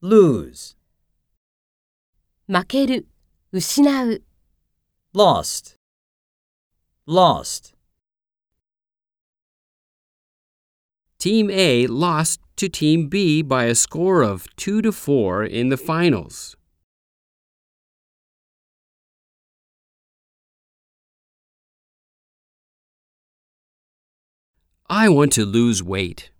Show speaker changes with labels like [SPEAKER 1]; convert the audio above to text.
[SPEAKER 1] lose,
[SPEAKER 2] 負ける、失う。
[SPEAKER 1] lost, lost.
[SPEAKER 3] Team A lost to Team B by a score of 2 to 4 in the finals. I want to lose weight.